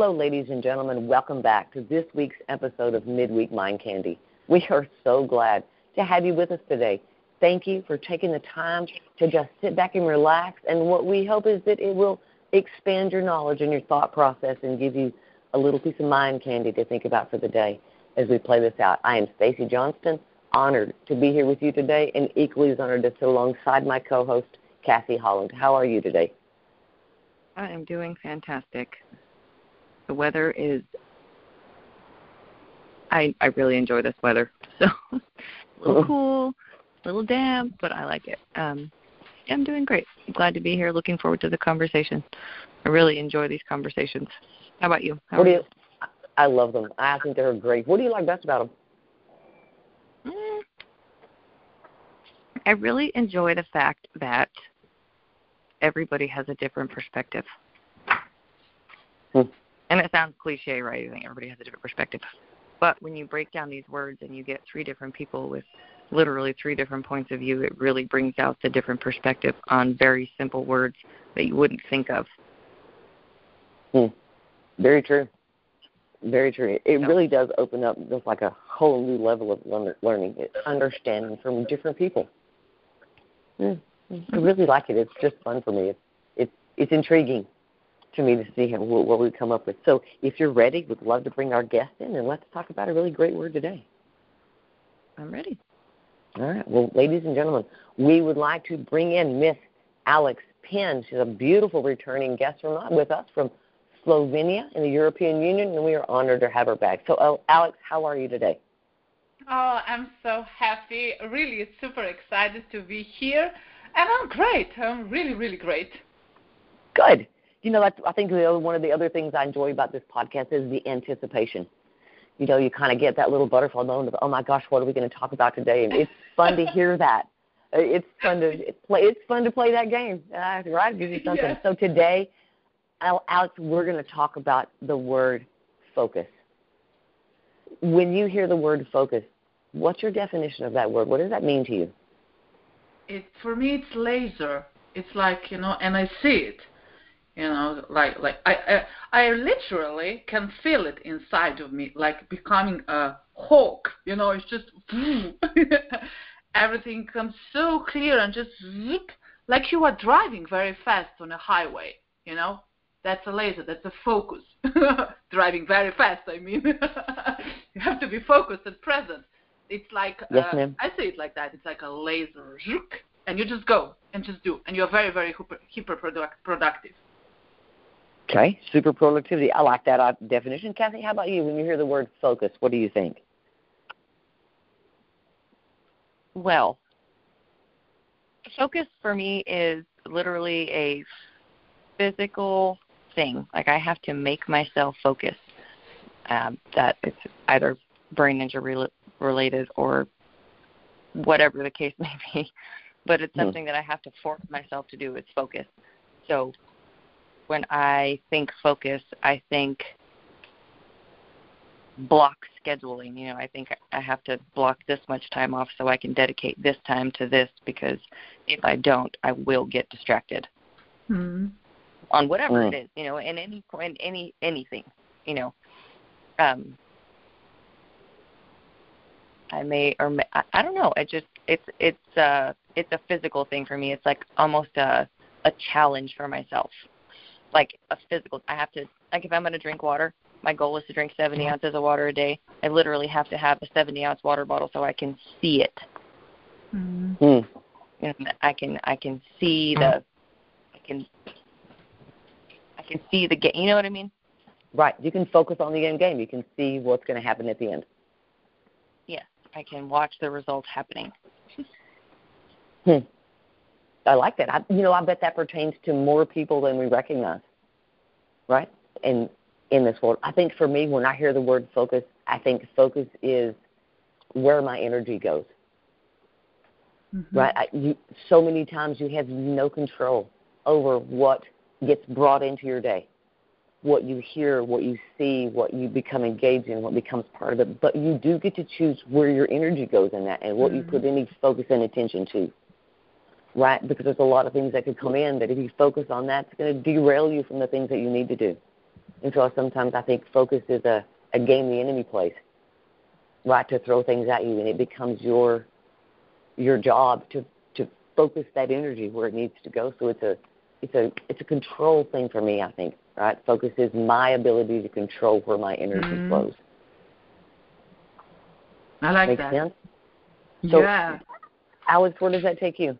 Hello, ladies and gentlemen. Welcome back to this week's episode of Midweek Mind Candy. We are so glad to have you with us today. Thank you for taking the time to just sit back and relax. And what we hope is that it will expand your knowledge and your thought process and give you a little piece of mind candy to think about for the day as we play this out. I am Stacy Johnston, honored to be here with you today, and equally as honored to sit alongside my co-host, Kathy Holland. How are you today? I am doing fantastic. The weather is I I really enjoy this weather. So a little cool, a little damp, but I like it. Um I'm doing great. I'm glad to be here. Looking forward to the conversation. I really enjoy these conversations. How about you? How what do you? you? I love them. I think they're great. What do you like best about them? Mm, I really enjoy the fact that everybody has a different perspective. Hmm. And it sounds cliche, right? I think everybody has a different perspective. But when you break down these words and you get three different people with literally three different points of view, it really brings out the different perspective on very simple words that you wouldn't think of. Hmm. Very true. Very true. It really does open up just like a whole new level of learning, understanding from different people. Mm. I really like it. It's just fun for me. It's it's it's intriguing to me to see what, what we come up with. So if you're ready, we'd love to bring our guest in and let's talk about a really great word today. I'm ready. All right. Well, ladies and gentlemen, we would like to bring in Miss Alex Penn. She's a beautiful returning guest from with us from Slovenia in the European Union, and we are honored to have her back. So, Alex, how are you today? Oh, I'm so happy. Really super excited to be here. And I'm great. I'm really, really great. Good you know, I think the one of the other things I enjoy about this podcast is the anticipation. You know, you kind of get that little butterfly moment of, oh my gosh, what are we going to talk about today? And it's fun to hear that. Uh, it's fun to it's play. It's fun to play that game, uh, right? Gives you something. Yes. So today, Alex, we're going to talk about the word focus. When you hear the word focus, what's your definition of that word? What does that mean to you? It for me, it's laser. It's like you know, and I see it you know like like I, I i literally can feel it inside of me like becoming a hawk you know it's just everything comes so clear and just zip like you are driving very fast on a highway you know? That's a laser that's a focus. Driving very fast i mean. You have to be focused and present. It's like yes, uh, i see it like that it's like a laser and you just go and just do and you're very very hyper, hyper productive Okay, super productivity. I like that uh, definition. Kathy, how about you? When you hear the word focus, what do you think? Well, focus for me is literally a physical thing. Like I have to make myself focus. Um, that it's either brain injury related or whatever the case may be. But it's hmm. something mm. that I have to force myself to do. It's focus. So when I think focus, I think block scheduling. You know, I think I have to block this much time off so I can dedicate this time to this because if I don't, I will get distracted mm-hmm. on whatever mm. it is. You know, in any in any anything. You know, um, I may or may, I, I don't know. It just it's it's uh it's a physical thing for me. It's like almost a a challenge for myself like a physical. I have to like if I'm going to drink water, my goal is to drink 70 ounces of water a day. I literally have to have a 70 ounce water bottle so I can see it. Mm-hmm. Mm. And I can I can see the I can I can see the game. You know what I mean? Right. You can focus on the end game. You can see what's going to happen at the end. Yes, I can watch the results happening. hmm. I like that. I, you know, I bet that pertains to more people than we recognize, right? In in this world, I think for me, when I hear the word focus, I think focus is where my energy goes. Mm-hmm. Right? I, you, so many times you have no control over what gets brought into your day, what you hear, what you see, what you become engaged in, what becomes part of it. But you do get to choose where your energy goes in that and what mm-hmm. you put any focus and attention to right? Because there's a lot of things that could come in that if you focus on that, it's going to derail you from the things that you need to do. And so sometimes I think focus is a, a game the enemy plays, right? To throw things at you, and it becomes your your job to to focus that energy where it needs to go. So it's a it's a it's a control thing for me. I think right. Focus is my ability to control where my energy mm-hmm. flows. I like Makes that. Sense? So, yeah. Alex, where does that take you?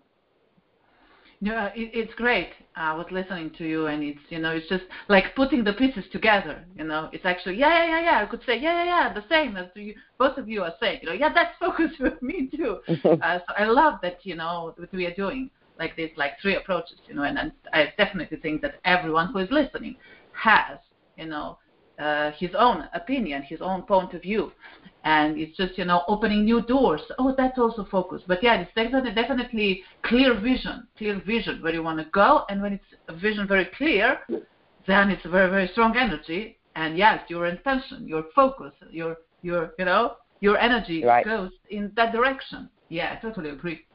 Yeah, it, it's great. I was listening to you, and it's you know, it's just like putting the pieces together. You know, it's actually yeah, yeah, yeah, yeah. I could say yeah, yeah, yeah, the same as you, both of you are saying. You know, yeah, that's focus with me too. uh, so I love that you know what we are doing like this, like three approaches. You know, and, and I definitely think that everyone who is listening has you know uh, his own opinion, his own point of view, and it's just you know opening new doors. Oh, that's also focus. But yeah, it's definitely definitely clear vision, clear vision where you want to go, and when it's a vision very clear, then it's a very very strong energy. And yes, your intention, your focus, your your you know your energy right. goes in that direction. Yeah, I totally agree.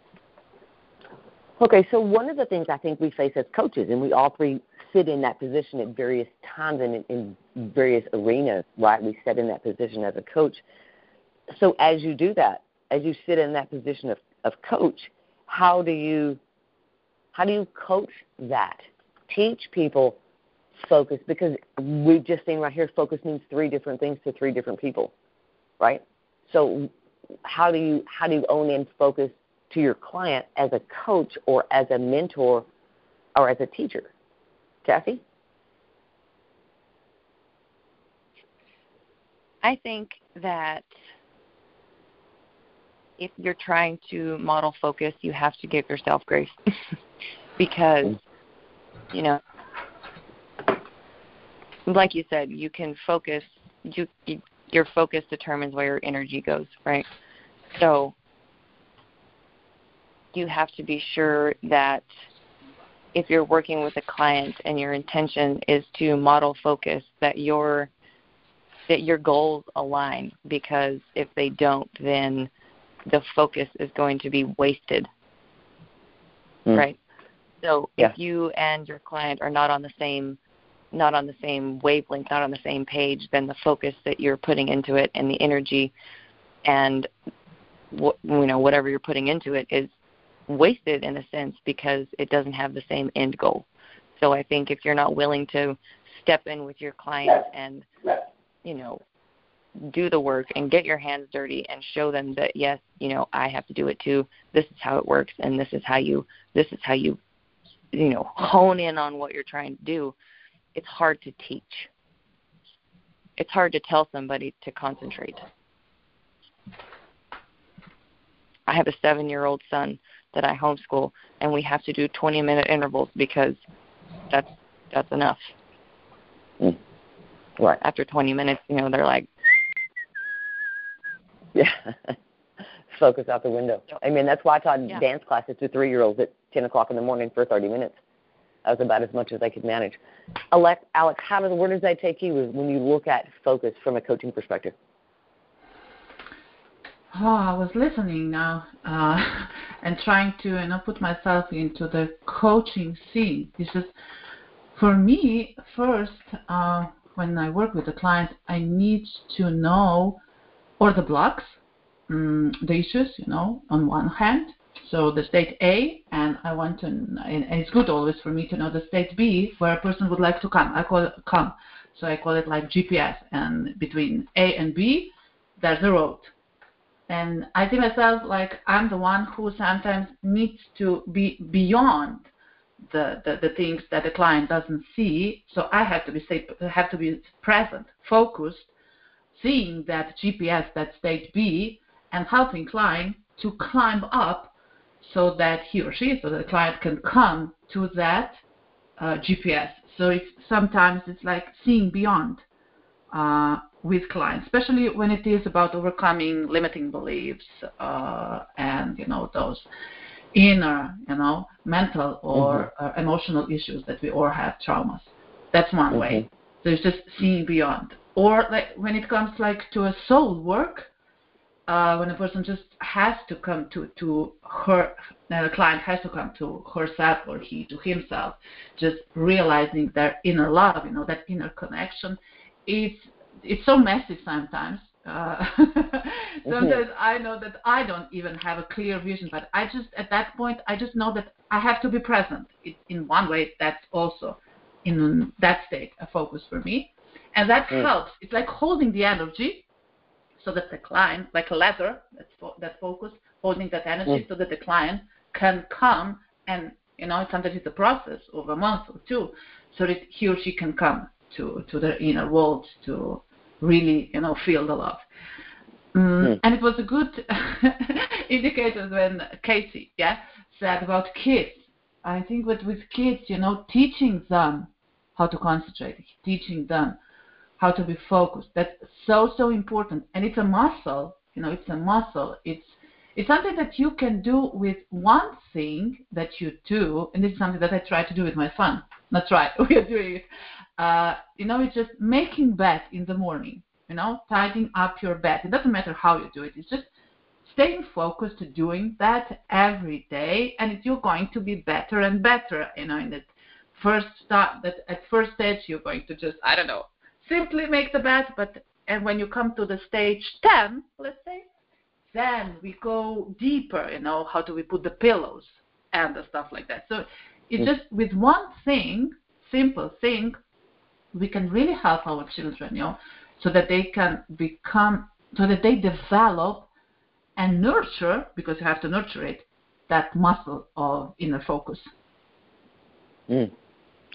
Okay, so one of the things I think we face as coaches, and we all three sit in that position at various times and in, in various arenas, right? We sit in that position as a coach. So as you do that, as you sit in that position of, of coach, how do you how do you coach that? Teach people focus because we've just seen right here focus means three different things to three different people, right? So how do you how do you own in focus to your client as a coach or as a mentor or as a teacher? Kathy? I think that if you're trying to model focus, you have to give yourself grace because, you know, like you said, you can focus. You, you your focus determines where your energy goes, right? So you have to be sure that if you're working with a client and your intention is to model focus that your that your goals align because if they don't then the focus is going to be wasted mm. right so yeah. if you and your client are not on the same not on the same wavelength not on the same page then the focus that you're putting into it and the energy and you know whatever you're putting into it is wasted in a sense because it doesn't have the same end goal. So I think if you're not willing to step in with your client and you know do the work and get your hands dirty and show them that yes, you know, I have to do it too. This is how it works and this is how you this is how you you know, hone in on what you're trying to do. It's hard to teach. It's hard to tell somebody to concentrate. I have a 7-year-old son that I homeschool, and we have to do 20 minute intervals because that's that's enough. Mm. Right. After 20 minutes, you know, they're like, yeah, focus out the window. I mean, that's why I taught yeah. dance classes to three year olds at 10 o'clock in the morning for 30 minutes. That was about as much as I could manage. Alex, Alex, how does where does that take you when you look at focus from a coaching perspective? oh, I was listening now uh, and trying to you know put myself into the coaching scene. It's just for me first uh, when I work with a client, I need to know or the blocks, um, the issues, you know, on one hand. So the state A, and I want to, and it's good always for me to know the state B, where a person would like to come. I call it come, so I call it like GPS, and between A and B, there's a road and I see myself like I'm the one who sometimes needs to be beyond the, the, the things that the client doesn't see. So I have to be have to be present, focused, seeing that GPS, that state B, and helping client to climb up so that he or she, so that the client can come to that uh, GPS. So it's sometimes it's like seeing beyond. Uh, with clients, especially when it is about overcoming limiting beliefs uh, and you know those inner, you know, mental or mm-hmm. uh, emotional issues that we all have traumas. That's one mm-hmm. way. So it's just seeing beyond. Or like when it comes like to a soul work, uh, when a person just has to come to to her, the client has to come to herself or he to himself, just realizing their inner love, you know, that inner connection. It's it's so messy sometimes. Uh, sometimes mm-hmm. I know that I don't even have a clear vision, but I just at that point I just know that I have to be present. It, in one way, that's also in that state a focus for me, and that mm. helps. It's like holding the energy so that the client, like a ladder, that's fo- that focus, holding that energy mm. so that the client can come and, you know, sometimes it's a process of a month or two, so that he or she can come to, to the inner world to really, you know, feel the love. Mm, mm. And it was a good indicator when Casey, yeah, said about kids. I think that with kids, you know, teaching them how to concentrate, teaching them how to be focused. That's so so important, and it's a muscle. You know, it's a muscle. It's it's something that you can do with one thing that you do, and is something that I try to do with my son. Not try, we are doing it. Uh, you know, it's just making bed in the morning. You know, tidying up your bed. It doesn't matter how you do it. It's just staying focused to doing that every day, and you're going to be better and better. You know, in that first start, that at first stage, you're going to just I don't know simply make the bed, but and when you come to the stage 10, let's say, then we go deeper, you know, how do we put the pillows and the stuff like that. So it's just with one thing, simple thing, we can really help our children, you know, so that they can become, so that they develop and nurture, because you have to nurture it, that muscle of inner focus. Mm.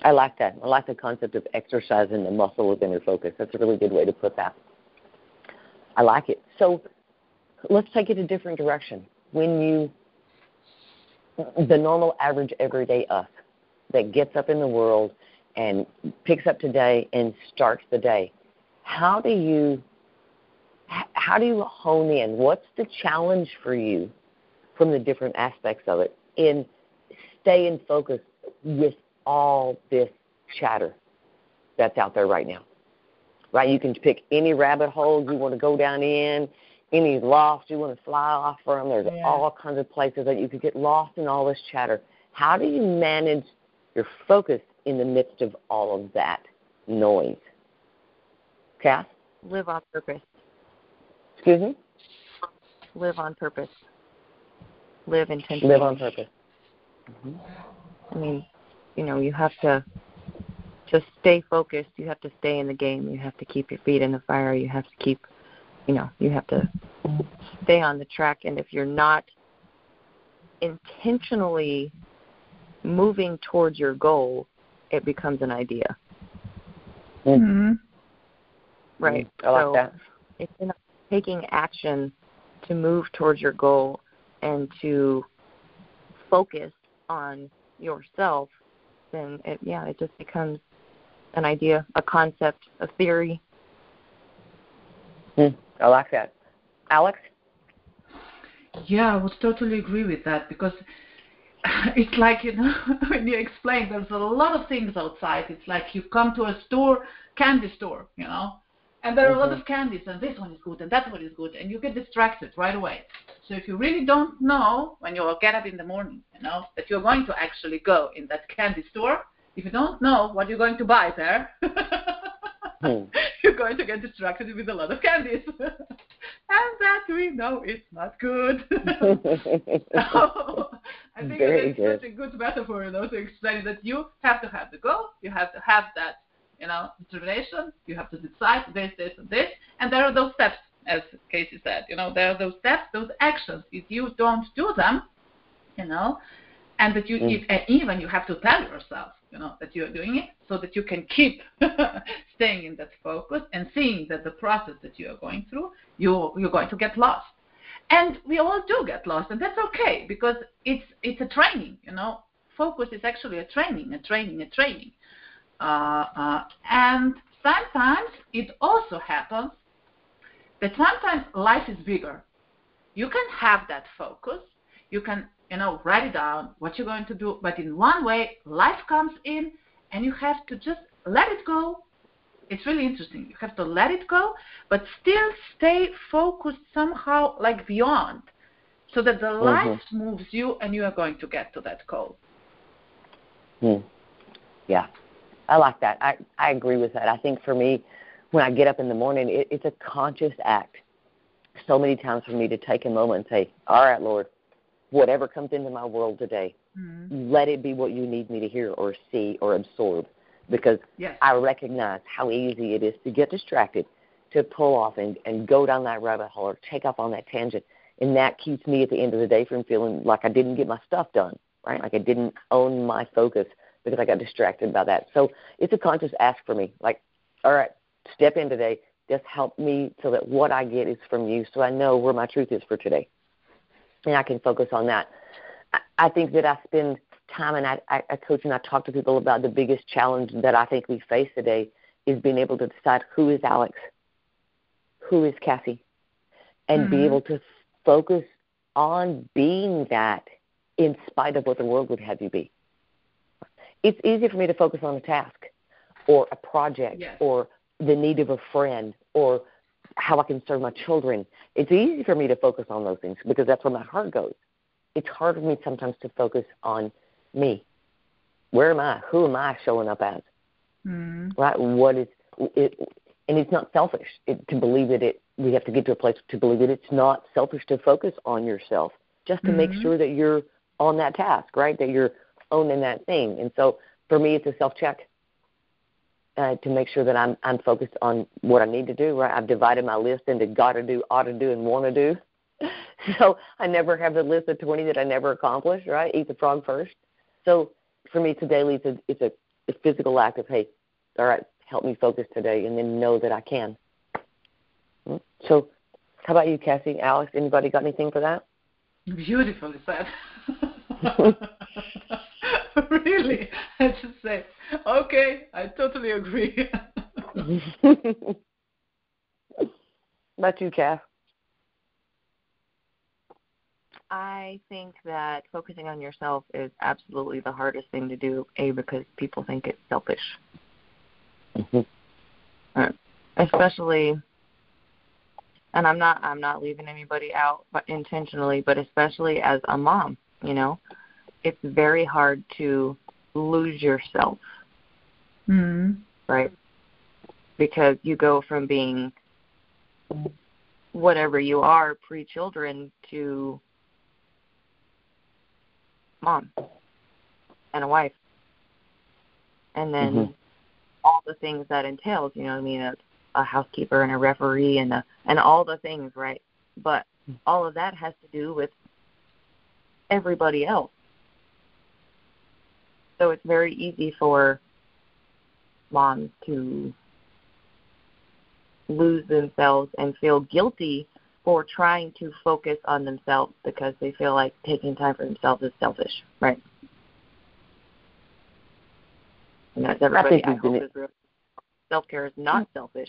I like that. I like the concept of exercising the muscle of inner focus. That's a really good way to put that. I like it. So let's take it a different direction. When you, the normal, average, everyday us that gets up in the world and picks up today and starts the day, how do you, how do you hone in? What's the challenge for you from the different aspects of it in staying focused with all this chatter that's out there right now. Right? You can pick any rabbit hole you want to go down in, any loft you want to fly off from. There's yeah. all kinds of places that you could get lost in all this chatter. How do you manage your focus in the midst of all of that noise? Cass? Live on purpose. Excuse me? Live on purpose. Live intentionally. Live on purpose. Mm-hmm. I mean, you know you have to just stay focused. You have to stay in the game. You have to keep your feet in the fire. You have to keep you know you have to stay on the track. And if you're not intentionally moving towards your goal it becomes an idea. Mm-hmm. right. I like so that. if you're not taking action to move towards your goal and to focus on yourself then it, yeah, it just becomes an idea, a concept, a theory. Mm, I like that. Alex? Yeah, I would totally agree with that because it's like, you know, when you explain, there's a lot of things outside. It's like you come to a store, candy store, you know, and there are mm-hmm. a lot mm-hmm. of candies, and this one is good, and that one is good, and you get distracted right away. So if you really don't know when you get up in the morning, you know, that you're going to actually go in that candy store, if you don't know what you're going to buy there, hmm. you're going to get distracted with a lot of candies. and that we know is not good. so, I think Very it's good. such a good metaphor, you know, to explain that you have to have the goal, you have to have that, you know, determination, you have to decide this, this, and this, and there are those steps as Casey said. You know, there are those steps, those actions. If you don't do them, you know, and that you mm. and even you have to tell yourself, you know, that you're doing it, so that you can keep staying in that focus and seeing that the process that you are going through, you you're going to get lost. And we all do get lost, and that's okay because it's it's a training, you know. Focus is actually a training, a training, a training. Uh, uh, and sometimes it also happens that sometimes life is bigger. You can have that focus. You can, you know, write it down what you're going to do. But in one way, life comes in, and you have to just let it go It's really interesting. You have to let it go, but still stay focused somehow, like beyond, so that the mm-hmm. light moves you and you are going to get to that goal. Hmm. Yeah, I like that. I I agree with that. I think for me, when I get up in the morning, it, it's a conscious act. So many times for me to take a moment and say, "All right, Lord, whatever comes into my world today, mm-hmm. let it be what you need me to hear or see or absorb." Because yes. I recognize how easy it is to get distracted, to pull off and, and go down that rabbit hole or take off on that tangent. And that keeps me at the end of the day from feeling like I didn't get my stuff done, right? Like I didn't own my focus because I got distracted by that. So it's a conscious ask for me. Like, all right, step in today. Just help me so that what I get is from you, so I know where my truth is for today, and I can focus on that. I think that I spend time and I, I, coach and I talk to people about the biggest challenge that I think we face today is being able to decide who is Alex, who is Cassie, and mm-hmm. be able to focus on being that in spite of what the world would have you be it's easy for me to focus on a task or a project yes. or the need of a friend or how I can serve my children. It's easy for me to focus on those things because that's where my heart goes. It's hard for me sometimes to focus on me. Where am I? Who am I showing up as? Mm-hmm. Right? What is it? And it's not selfish it, to believe that it. We have to get to a place to believe that it's not selfish to focus on yourself, just to mm-hmm. make sure that you're on that task, right? That you're owning that thing. And so for me, it's a self check uh, to make sure that I'm I'm focused on what I need to do. Right, I've divided my list into got to do, ought to do, and want to do. so I never have a list of 20 that I never accomplish. Right, eat the frog first. So for me, daily. It's a it's a, a physical act of hey, all right, help me focus today, and then know that I can. So, how about you, Cassie, Alex? Anybody got anything for that? Beautifully said. really, I just say, okay, I totally agree. About you, Kath? I think that focusing on yourself is absolutely the hardest thing to do. A because people think it's selfish, mm-hmm. uh, especially. And I'm not I'm not leaving anybody out, but intentionally, but especially as a mom, you know, it's very hard to lose yourself. Mm-hmm. Right? Because you go from being whatever you are pre children to mom and a wife. And then mm-hmm. all the things that entails, you know what I mean, a, a housekeeper and a referee and a, and all the things, right? But all of that has to do with everybody else. So it's very easy for moms to lose themselves and feel guilty for trying to focus on themselves because they feel like taking time for themselves is selfish, right? And that's everybody I, I hope is real. Self care is not hmm. selfish.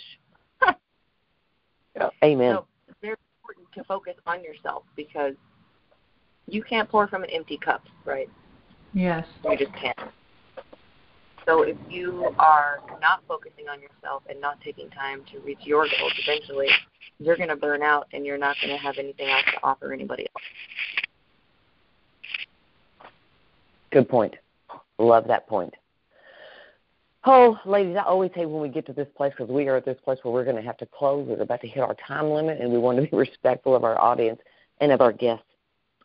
yeah. Amen. So it's very important to focus on yourself because you can't pour from an empty cup, right? Yes. You just can't. So if you are not focusing on yourself and not taking time to reach your goals, eventually you're going to burn out and you're not going to have anything else to offer anybody else. Good point. Love that point. Oh, ladies, I always say when we get to this place, because we are at this place where we're going to have to close, we're about to hit our time limit, and we want to be respectful of our audience and of our guests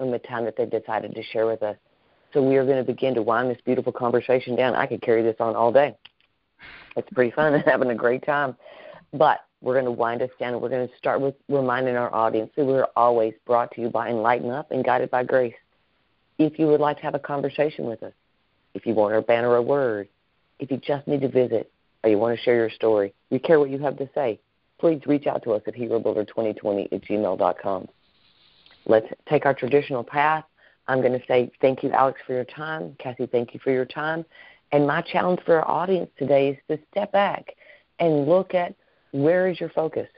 and the time that they've decided to share with us. So we are going to begin to wind this beautiful conversation down. I could carry this on all day. It's pretty fun and having a great time. But we're going to wind us down and we're going to start with reminding our audience that we're always brought to you by Enlighten Up and Guided by Grace. If you would like to have a conversation with us, if you want our banner a word, if you just need to visit, or you want to share your story, we care what you have to say, please reach out to us at herobuilder2020 at gmail.com. Let's take our traditional path I'm going to say thank you, Alex, for your time. Cassie, thank you for your time. And my challenge for our audience today is to step back and look at where is your focus.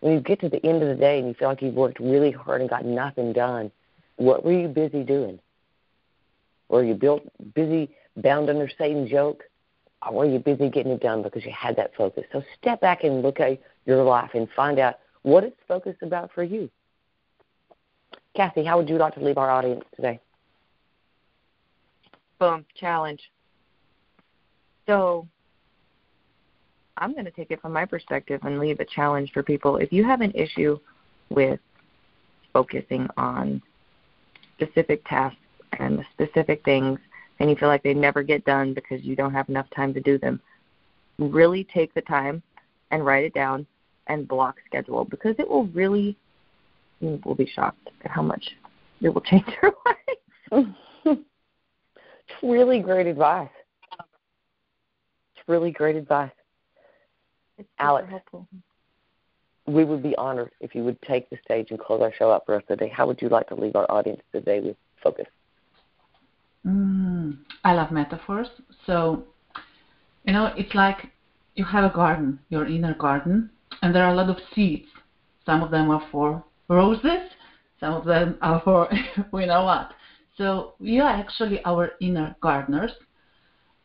When you get to the end of the day and you feel like you've worked really hard and got nothing done, what were you busy doing? Were you built busy bound under Satan's yoke? or were you busy getting it done because you had that focus? So step back and look at your life and find out what it's focused about for you. Kathy, how would you like to leave our audience today? Boom, challenge. So I'm going to take it from my perspective and leave a challenge for people. If you have an issue with focusing on specific tasks and specific things and you feel like they never get done because you don't have enough time to do them, really take the time and write it down and block schedule because it will really you will be shocked at how much it will change your life. it's really great advice. It's really great advice. It's Alex, helpful. we would be honored if you would take the stage and close our show out for us today. How would you like to leave our audience today with focus? Mm, I love metaphors. So, you know, it's like you have a garden, your inner garden, and there are a lot of seeds. Some of them are for roses, some of them are for we know what. So we are actually our inner gardeners,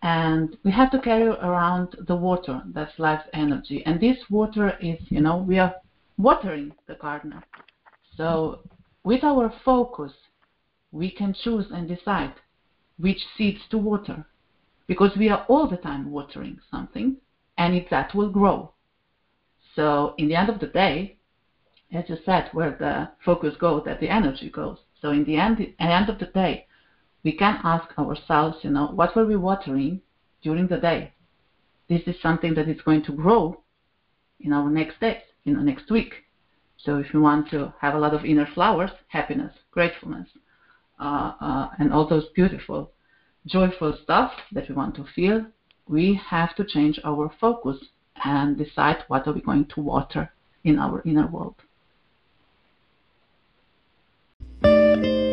and we have to carry around the water. That's life's energy, and this water is, you know, we are watering the gardener. So with our focus, we can choose and decide which seeds to water, because we are all the time watering something, and it, that will grow. So in the end of the day, as you said, where the focus goes, that the energy goes. So in the end, at the end of the day, we can ask ourselves, you know, what were we watering during the day? This is something that is going to grow in our next days, in the next week. So if you want to have a lot of inner flowers, happiness, gratefulness, uh, uh, and all those beautiful, joyful stuff that we want to feel, we have to change our focus and decide what are we going to water in our inner world. Música